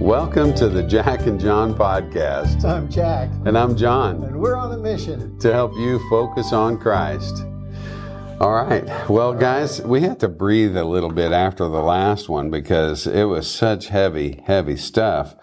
Welcome to the Jack and John podcast. I'm Jack, And I'm John and we're on a mission. to help you focus on Christ. All right. Well, guys, we had to breathe a little bit after the last one because it was such heavy, heavy stuff.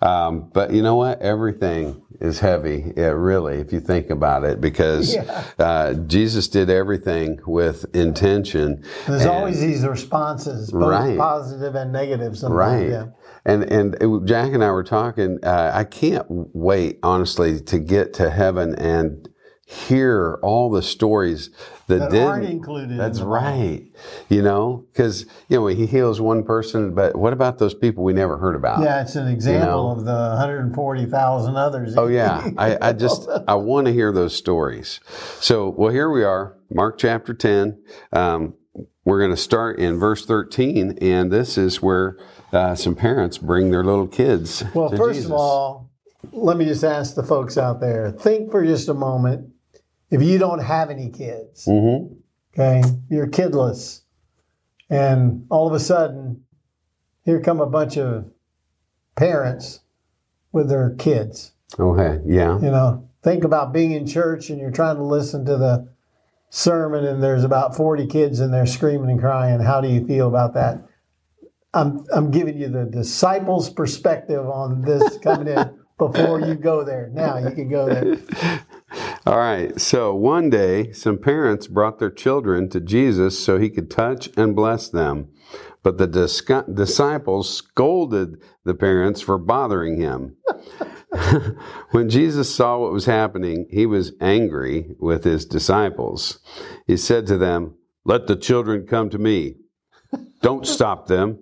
Um, but you know what? Everything is heavy, yeah, really, if you think about it, because Yeah. uh, Jesus did everything with intention. There's And- always these responses, both Right. positive and negative. Sometimes, Right. Yeah. And and it- Jack and I were talking. Uh, I can't wait, honestly, to get to heaven and hear all the stories that, That didn't. included in That's Bible. right. You know, because you know he heals one person, but what about those people we never heard about? Yeah, it's an example know. of the 140,000 others. Oh yeah, I, I just I want to hear those stories. So well, here we are, Mark chapter ten. Um, we're going to start in verse thirteen, and this is where uh, some parents bring their little kids. Well, first Jesus. of all, let me just ask the folks out there think for just a moment if you don't have any kids, Mhm. okay, you're kidless, and all of a sudden, here come a bunch of parents with their kids. Okay, yeah, You know, think about being in church and you're trying to listen to the sermon and there's about 40 kids in there screaming and crying. How do you feel about that? I'm, I'm giving you the disciples' perspective on this coming in before you go there. Now you can go there. All right. So one day, some parents brought their children to Jesus so he could touch and bless them. But the discu- disciples scolded the parents for bothering him. when Jesus saw what was happening, he was angry with his disciples. He said to them, Let the children come to me. Don't stop them.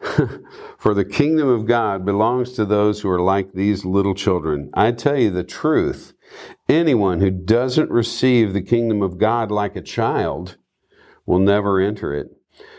For the kingdom of God belongs to those who are like these little children. I tell you the truth. Anyone who doesn't receive the kingdom of God like a child will never enter it.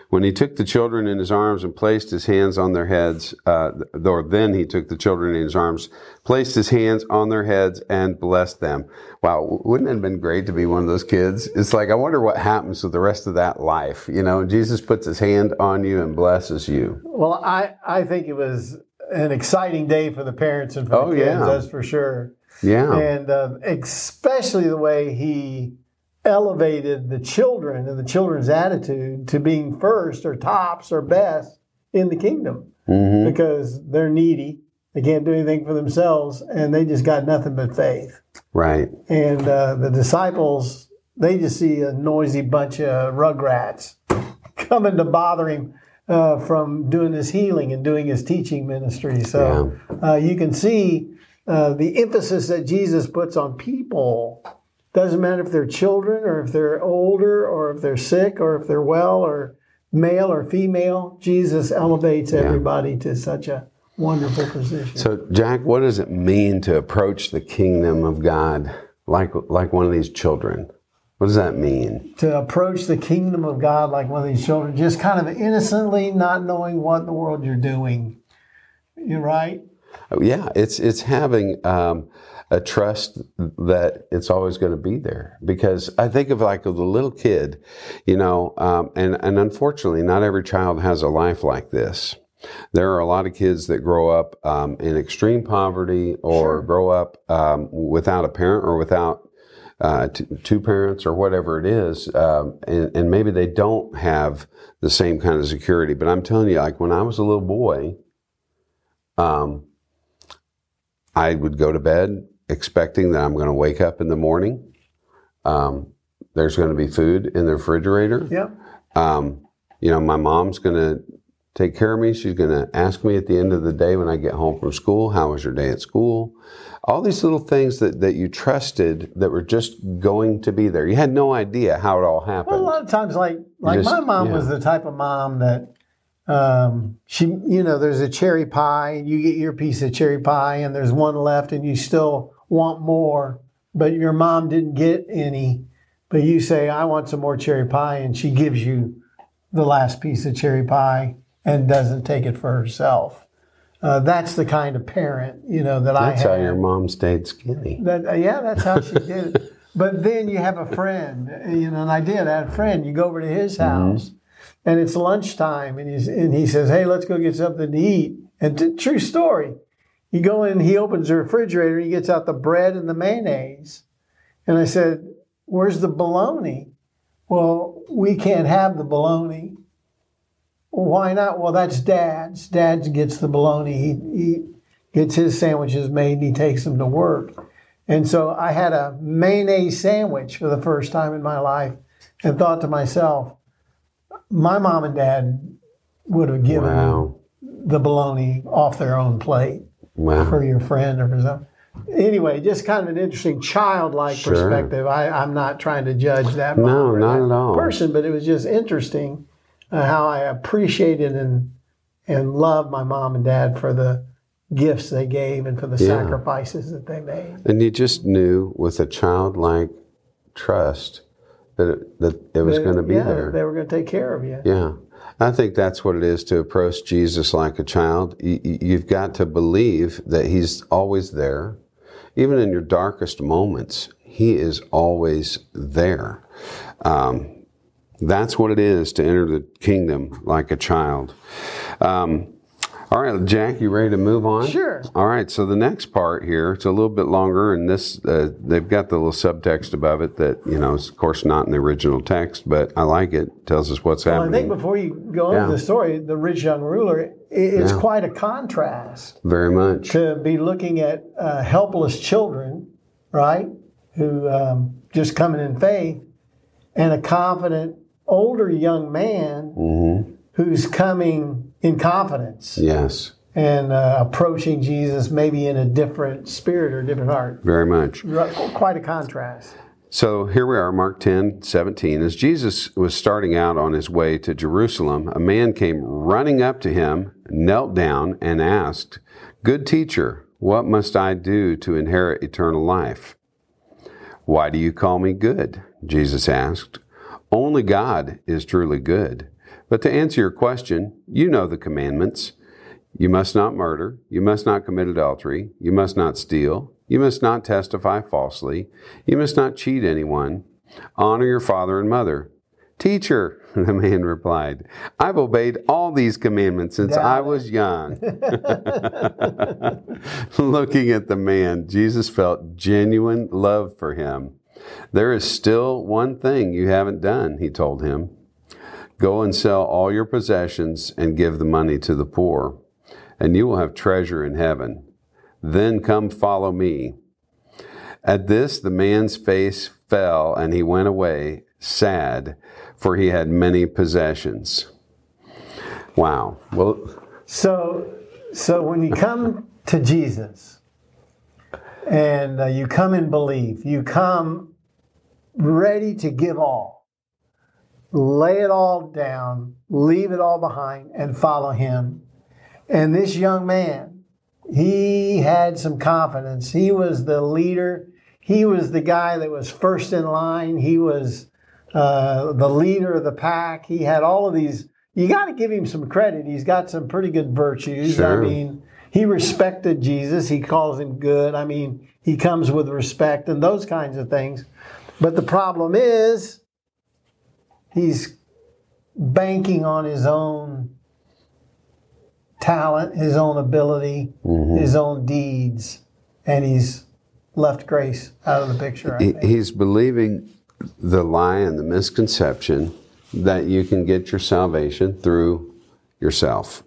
When he took the children in his arms and placed his hands on their heads, uh, or then he took the children in his arms, placed his hands on their heads and blessed them. Wow, wouldn't it have been great to be one of those kids? It's like, I wonder what happens with the rest of that life. You know, Jesus puts his hand on you and blesses you. Well, I, I think it was an exciting day for the parents and for Oh, the kids, yeah. that's for sure. Yeah. and uh, especially the way he elevated the children and the children's attitude to being first or tops or best in the kingdom hmm because they're needy they can't do anything for themselves and they just got nothing but faith Right. and uh, the disciples they just see a noisy bunch of rugrats coming to bother him uh, from doing his healing and doing his teaching ministry so uh, you can see uh, the emphasis that Jesus puts on people. Doesn't matter if they're children or if they're older or if they're sick or if they're well or male or female. Jesus elevates everybody to such a wonderful position. So, Jack, what does it mean to approach the kingdom of God like like one of these children? What does that mean? to approach the kingdom of God like one of these children, just kind of innocently, not knowing what in the world you're doing. You're right. Oh, yeah, it's it's having um, a trust that it's always going to be there. Because I think of like the little kid, you know, um, and and unfortunately, not every child has a life like this. There are a lot of kids that grow up um, in extreme poverty or Sure. grow up um, without a parent or without uh, t- two parents or whatever it is, um, and, and maybe they don't have the same kind of security. But I'm telling you, like when I was a little boy, um, I would go to bed expecting that I'm going to wake up in the morning. Um, there's going to be food in the refrigerator. Yep. Um, you know, my mom's going to take care of me. She's going to ask me at the end of the day when I get home from school, how was your day at school? All these little things that, that you trusted that were just going to be there. You had no idea how it all happened. Well, a lot of times, like like Just- my mom yeah. was the type of mom that um, she, you know, there's a cherry pie, and you get your piece of cherry pie, and there's one left, and you still want more, but your mom didn't get any. But you say, I want some more cherry pie, and she gives you the last piece of cherry pie and doesn't take it for herself. Uh, that's the kind of parent, you know, that That's I That's how your mom stayed skinny. That, uh, yeah, that's how she did it. But then you have a friend, uh, you know, and I did. I had a friend. You go over to his house, and it's lunchtime, and, he's, and he says, Hey, let's go get something to eat. And t- true story. You go in, he opens the refrigerator, he gets out the bread and the mayonnaise. And I said, Where's the bologna? Well, we can't have the bologna. Why not? Well, that's dad's. Dad gets the bologna. He, he gets his sandwiches made and he takes them to work. And so I had a mayonnaise sandwich for the first time in my life and thought to myself, my mom and dad would have given wow. the bologna off their own plate wow. for your friend or for something. Anyway, just kind of an interesting childlike sure. perspective. I, am not trying to judge that. No, not at all. Person, but it was just interesting uh, how I appreciated and and loved my mom and dad for the gifts they gave and for the yeah. sacrifices that they made. And you just knew with a childlike trust that it, that it was going to be yeah, there. They were going to take care of you. Yeah. I think that's what it is to approach Jesus like a child. You've got to believe that He's always there. Even in your darkest moments, He is always there. Um, that's what it is to enter the kingdom like a child. Um, all right, Jack, you ready to move on? Sure. All right, so the next part here, it's a little bit longer, and this uh, they've got the little subtext above it that you know is of course not in the original text, but I like it. it tells us what's well, happening. I think before you go yeah. into the story, the rich young ruler, it's yeah. quite a contrast. Very much to be looking at uh, helpless children, right, who um, just coming in faith, and a confident older young man mm-hmm. who's coming in confidence. Yes. And uh, approaching Jesus maybe in a different spirit or different heart. Very much. Quite a contrast. So here we are, Mark 10, 17. As Jesus was starting out on his way to Jerusalem, a man came running up to him, knelt down, and asked, Good teacher, what must I do to inherit eternal life? Why do you call me good? Jesus asked. Only God is truly good. But to answer your question, you know the commandments. You must not murder. You must not commit adultery. You must not steal. You must not testify falsely. You must not cheat anyone. Honor your father and mother. Teacher, the man replied, I've obeyed all these commandments since I was young. Looking at the man, Jesus felt genuine love for him. There is still one thing you haven't done, he told him. Go and sell all your possessions and give the money to the poor, and you will have treasure in heaven. Then come follow me. At this, the man's face fell, and he went away sad, for he had many possessions. Wow. Well, so so when you come to Jesus and uh, you come in belief, you come ready to give all lay it all down, leave it all behind, and follow him. And this young man, he had some confidence. He was the leader. He was the guy that was first in line. He was uh, the leader of the pack. He had all of these. You got to give him some credit. He's got some pretty good virtues. Sure. I mean, he respected Jesus. He calls him good. I mean, he comes with respect and those kinds of things. But the problem is, he's banking on his own talent, his own ability, mm-hmm. his own deeds, and he's left grace out of the picture. he's believing the lie and the misconception that you can get your salvation through yourself.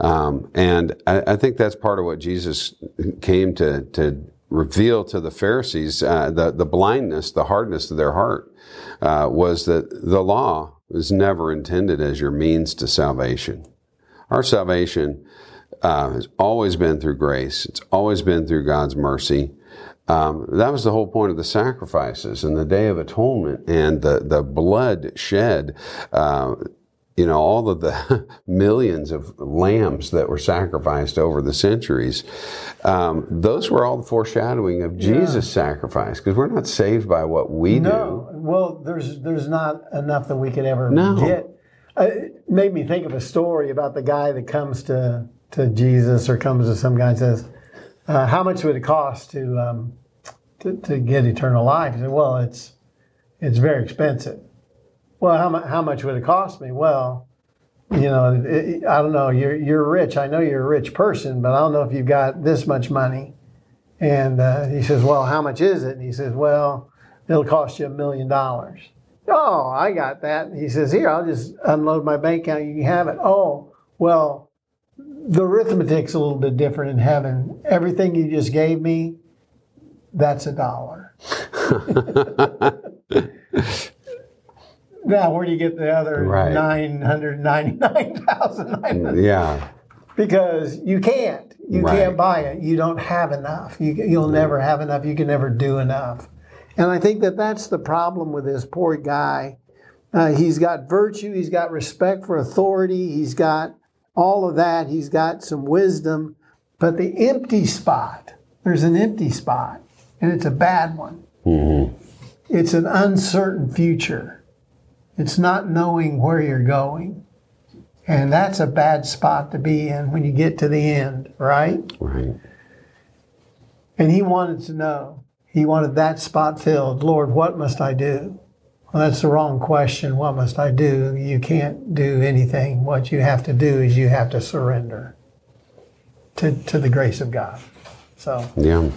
Um, and I, I, think that's part of what Jesus came to, to reveal to the Pharisees uh, the, the blindness, the hardness of their heart, uh, was that the law was never intended as your means to salvation. Our salvation uh, has always been through grace, it's always been through God's mercy. Um, that was the whole point of the sacrifices and the Day of Atonement and the, the blood shed. You know, all of the millions of lambs that were sacrificed over the centuries, um, those were all the foreshadowing of Jesus' yeah. sacrifice because we're not saved by what we no. do. Well, there's there's not enough that we could ever no. get. Uh, it made me think of a story about the guy that comes to, to Jesus or comes to some guy and says, uh, How much would it cost to, um, to, to get eternal life? He said, Well, it's, it's very expensive. Well, how, mu- how much would it cost me? Well, you know, it, I don't know. You're you're rich. I know you're a rich person, but I don't know if you've got this much money. And uh, he says, well, how much is it? And he says, well, it'll cost you a million dollars. Oh, I got that. And he says, here, I'll just unload my bank account. You can have it. Oh, well, the arithmetic's a little bit different in heaven. Everything you just gave me, that's a dollar. now, where do you get the other Right. nine hundred ninety-nine thousand? yeah. Because you can't. You Right. can't buy it. You don't have enough. You, you'll never have enough. You can never do enough. And I think that that's the problem with this poor guy. Uh, he's got virtue. He's got respect for authority. He's got all of that. He's got some wisdom. But the empty spot, there's an empty spot, and it's a bad one. It's an uncertain future. It's not knowing where you're going. And that's a bad spot to be in when you get to the end, right? Right. And he wanted to know. He wanted that spot filled. Lord, what must I do? Well, that's the wrong question. What must I do? You can't do anything. What you have to do is you have to surrender to, to the grace of God. So, Yeah.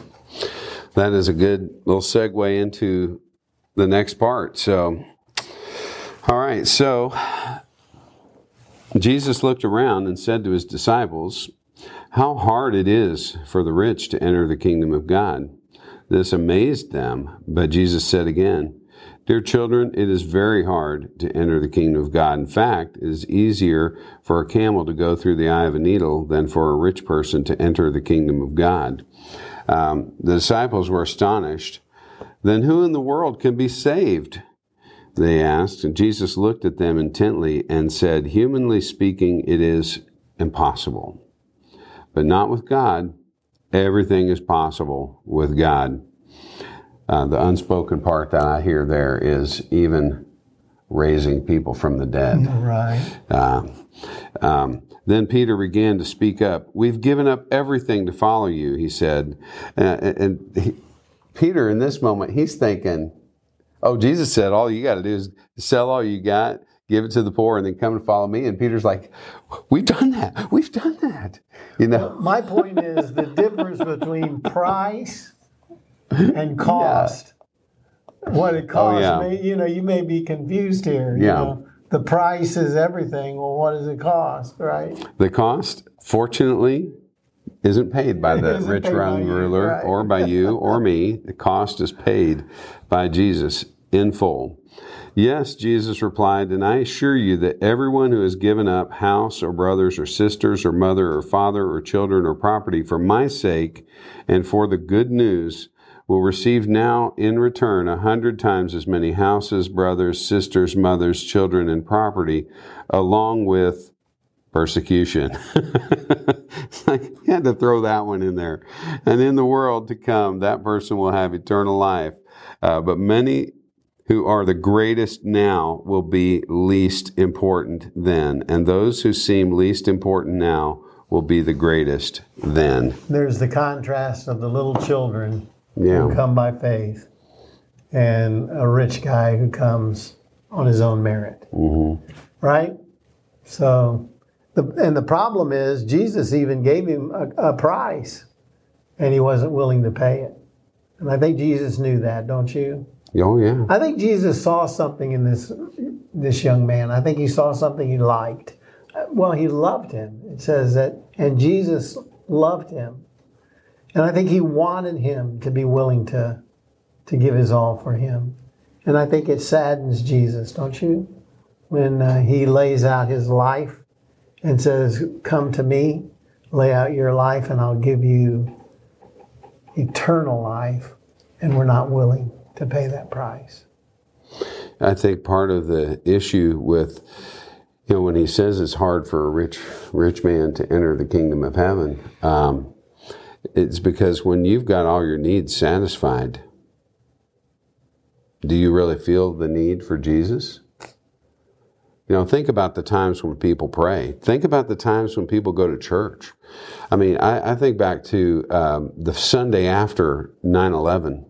That is a good little segue into the next part. So, all right. So, Jesus looked around and said to his disciples, How hard it is for the rich to enter the kingdom of God. This amazed them, but Jesus said again, Dear children, it is very hard to enter the kingdom of God. In fact, it is easier for a camel to go through the eye of a needle than for a rich person to enter the kingdom of God. Um, the disciples were astonished. Then who in the world can be saved? They asked. And Jesus looked at them intently and said, Humanly speaking, it is impossible. But not with God. Everything is possible with God. Uh, the unspoken part that I hear there is even raising people from the dead. right. Uh, um, then Peter began to speak up. We've given up everything to follow you, he said. Uh, and he, Peter, in this moment, he's thinking, oh, Jesus said, all you got to do is sell all you got, give it to the poor, and then come and follow me. And Peter's like, we've done that. We've done that. You know? My point is the difference between price and cost. What it oh, costs, yeah. may, you know, you may be confused here. You Yeah. know, the price is everything. Well, what does it cost, right? The cost, fortunately, isn't paid by the rich paid by you, ruler right. or by you or me. The cost is paid by Jesus in full. Yes, Jesus replied, and I assure you that everyone who has given up house or brothers or sisters or mother or father or children or property for my sake and for the good news will receive now in return a hundred times as many houses, brothers, sisters, mothers, children, and property, along with persecution. It's had to throw that one in there. And in the world to come, that person will have eternal life. Uh, but many who are the greatest now will be least important then. And those who seem least important now will be the greatest then. There's the contrast of the little children Yeah. who come by faith and a rich guy who comes on his own merit. Mm-hmm. Right? So, the, and the problem is, Jesus even gave him a, a price and he wasn't willing to pay it. And I think Jesus knew that, don't you? Oh, yeah. I think Jesus saw something in this this young man. I think he saw something he liked. Well, he loved him. It says that, and Jesus loved him, and I think he wanted him to be willing to to give his all for him. And I think it saddens Jesus, don't you, when uh, he lays out his life and says, "Come to me, lay out your life, and I'll give you eternal life," and we're not willing to pay that price. I think part of the issue with, you know, when he says it's hard for a rich rich man to enter the kingdom of heaven, um, it's because when you've got all your needs satisfied, do you really feel the need for Jesus? You know, think about the times when people pray. Think about the times when people go to church. I mean, I, I think back to um, the Sunday after 9 11.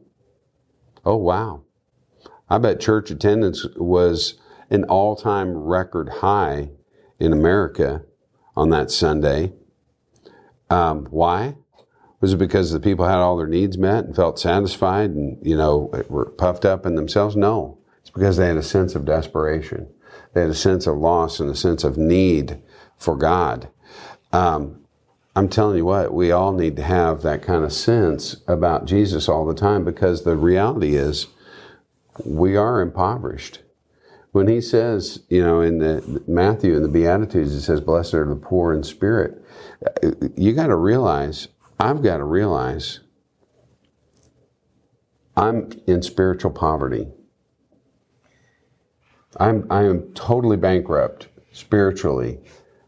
Oh, wow. I bet church attendance was an all time record high in America on that Sunday. Um, why? Was it because the people had all their needs met and felt satisfied and, you know, were puffed up in themselves? No. It's because they had a sense of desperation. They had a sense of loss and a sense of need for God. Um, I'm telling you what, we all need to have that kind of sense about Jesus all the time because the reality is we are impoverished. When he says, you know, in the Matthew in the Beatitudes, he says, Blessed are the poor in spirit. You got to realize, I've got to realize, I'm in spiritual poverty. I'm, I am totally bankrupt spiritually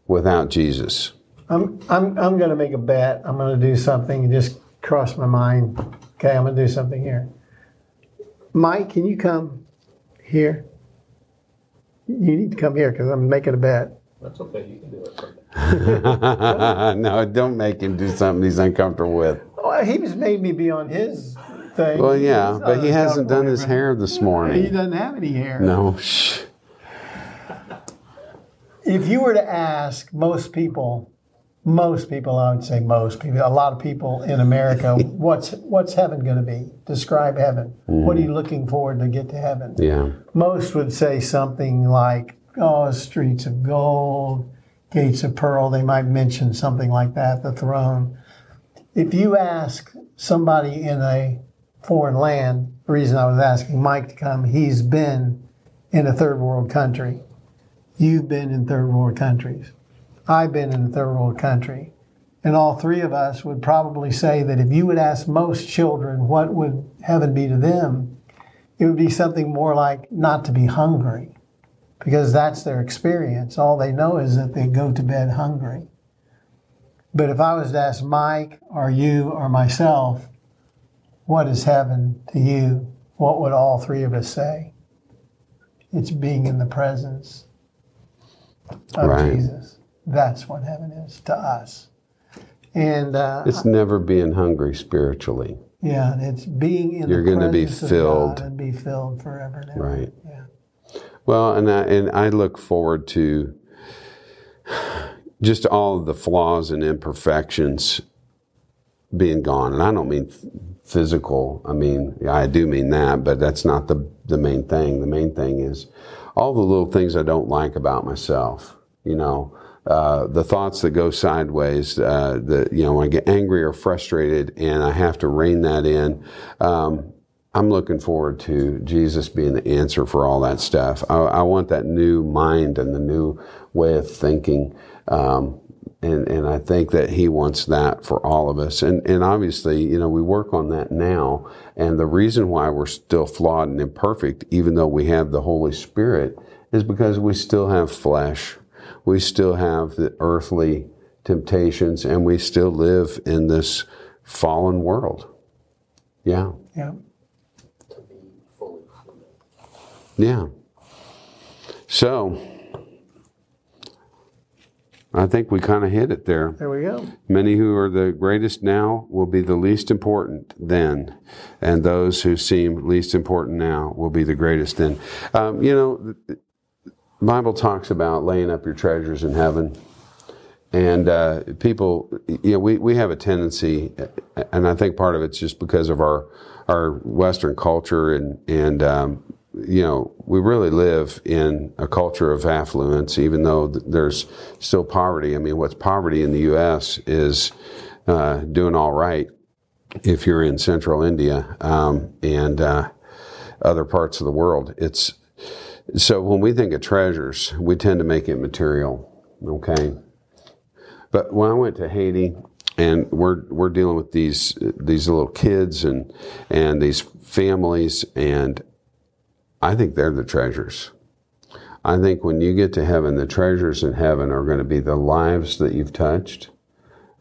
without Jesus. I'm, I'm, I'm going to make a bet. I'm going to do something. It just cross my mind. Okay, I'm going to do something here. Mike, can you come here? You need to come here because I'm making a bet. That's okay. You can do it. no, don't make him do something he's uncomfortable with. Well, he just made me be on his thing. Well, yeah, He's but he hasn't done his hair this morning. He doesn't have any hair. No, shh. If you were to ask most people, most people, I would say most people, a lot of people in America, what's what's heaven going to be? Describe heaven. Mm-hmm. What are you looking forward to get to heaven? Yeah, Most would say something like, "Oh, streets of gold, gates of pearl." They might mention something like that, the throne. If you ask somebody in a foreign land, the reason I was asking Mike to come, he's been in a third world country. You've been in third world countries. I've been in a third world country. And all three of us would probably say that if you would ask most children what would heaven be to them, it would be something more like not to be hungry because that's their experience. All they know is that they go to bed hungry. But if I was to ask Mike or you or myself, what is heaven to you? What would all three of us say? It's being in the presence of Right. Jesus. That's what heaven is to us. And uh, it's never being hungry spiritually, yeah, it's being in You're the gonna be filled. And be filled forever and ever. right? Yeah. Well, and I, and I look forward to just all the flaws and imperfections being gone. And I don't mean physical. I mean, yeah, I do mean that, but that's not the, the main thing. The main thing is all the little things I don't like about myself, you know, uh, the thoughts that go sideways, uh, the, you know, I get angry or frustrated and I have to rein that in. Um, I'm looking forward to Jesus being the answer for all that stuff. I, I want that new mind and the new way of thinking. Um, and, and I think that he wants that for all of us. And, and obviously, you know, we work on that now. And the reason why we're still flawed and imperfect, even though we have the Holy Spirit, is because we still have flesh. We still have the earthly temptations and we still live in this fallen world. Yeah. Yeah. to be fully human. Yeah. So, I think we kind of hit it there. There we go. Many who are the greatest now will be the least important then, and those who seem least important now will be the greatest then. Um, you know, the Bible talks about laying up your treasures in heaven. And uh, people, you know, we, we have a tendency, and I think part of it's just because of our our Western culture, and and um, you know, we really live in a culture of affluence, even though th- there's still poverty. I mean, what's poverty in the U.S. is uh, doing all right if you're in Central India um, and uh, other parts of the world. It's so when we think of treasures, we tend to make it material. Okay. But when I went to Haiti, and we're we're dealing with these these little kids and and these families, and I think they're the treasures. I think when you get to heaven, the treasures in heaven are going to be the lives that you've touched,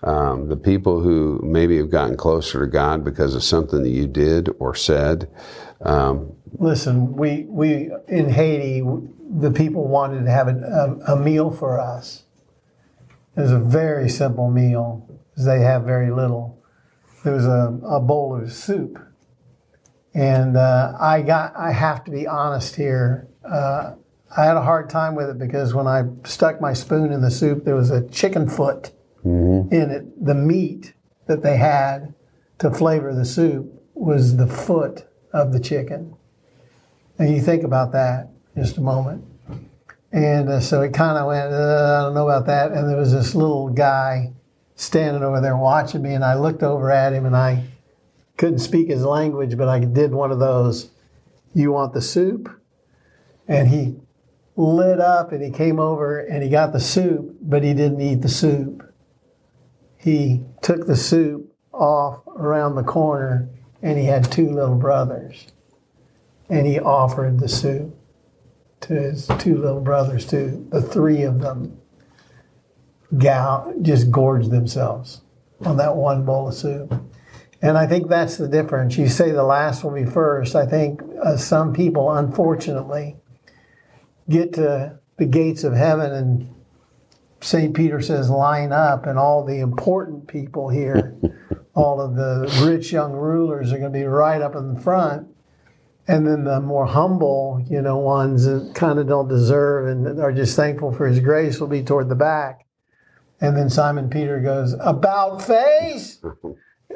um, the people who maybe have gotten closer to God because of something that you did or said. Um, Listen, we we in Haiti, the people wanted to have a, a, a meal for us. It was a very simple meal they have very little. There was a, a bowl of soup, and uh, I got. I have to be honest here. Uh, I had a hard time with it because when I stuck my spoon in the soup, there was a chicken foot Mm-hmm. in it. The meat that they had to flavor the soup was the foot of the chicken. And you think about that just a moment. And uh, so it kind of went, uh, I don't know about that. And there was this little guy standing over there watching me, and I looked over at him and I couldn't speak his language, but I did one of those, you want the soup? And he lit up and he came over and he got the soup, but he didn't eat the soup. He took the soup off around the corner and he had two little brothers. And he offered the soup to his two little brothers, too. The three of them gal- just gorged themselves on that one bowl of soup. And I think that's the difference. You say the last will be first. I think uh, some people, unfortunately, get to the gates of heaven and St. Peter says, line up, and all the important people here, all of the rich young rulers are going to be right up in the front. And then the more humble, you know, ones that kind of don't deserve and are just thankful for his grace will be toward the back. And then Simon Peter goes, About face!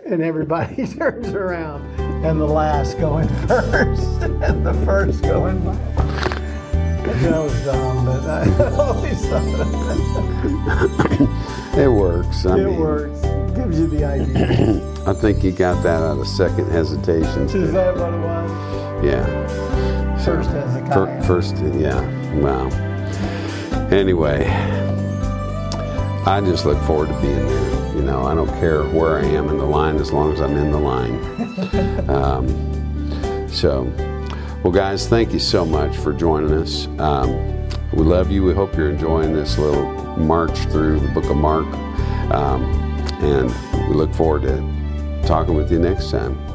And everybody turns around, and the last going first, and the first going back. That was dumb, but I always thought It works. I it mean, works. Gives you the idea. I think you got that out of second hesitation. Is that what it was? Yeah. First Fir- Hezekiah. First, yeah. Wow. Anyway, I just look forward to being there. You know, I don't care where I am in the line as long as I'm in the line. um, so, well, guys, thank you so much for joining us. Um, we love you. We hope you're enjoying this little march through the book of Mark. Um, and we look forward to talking with you next time.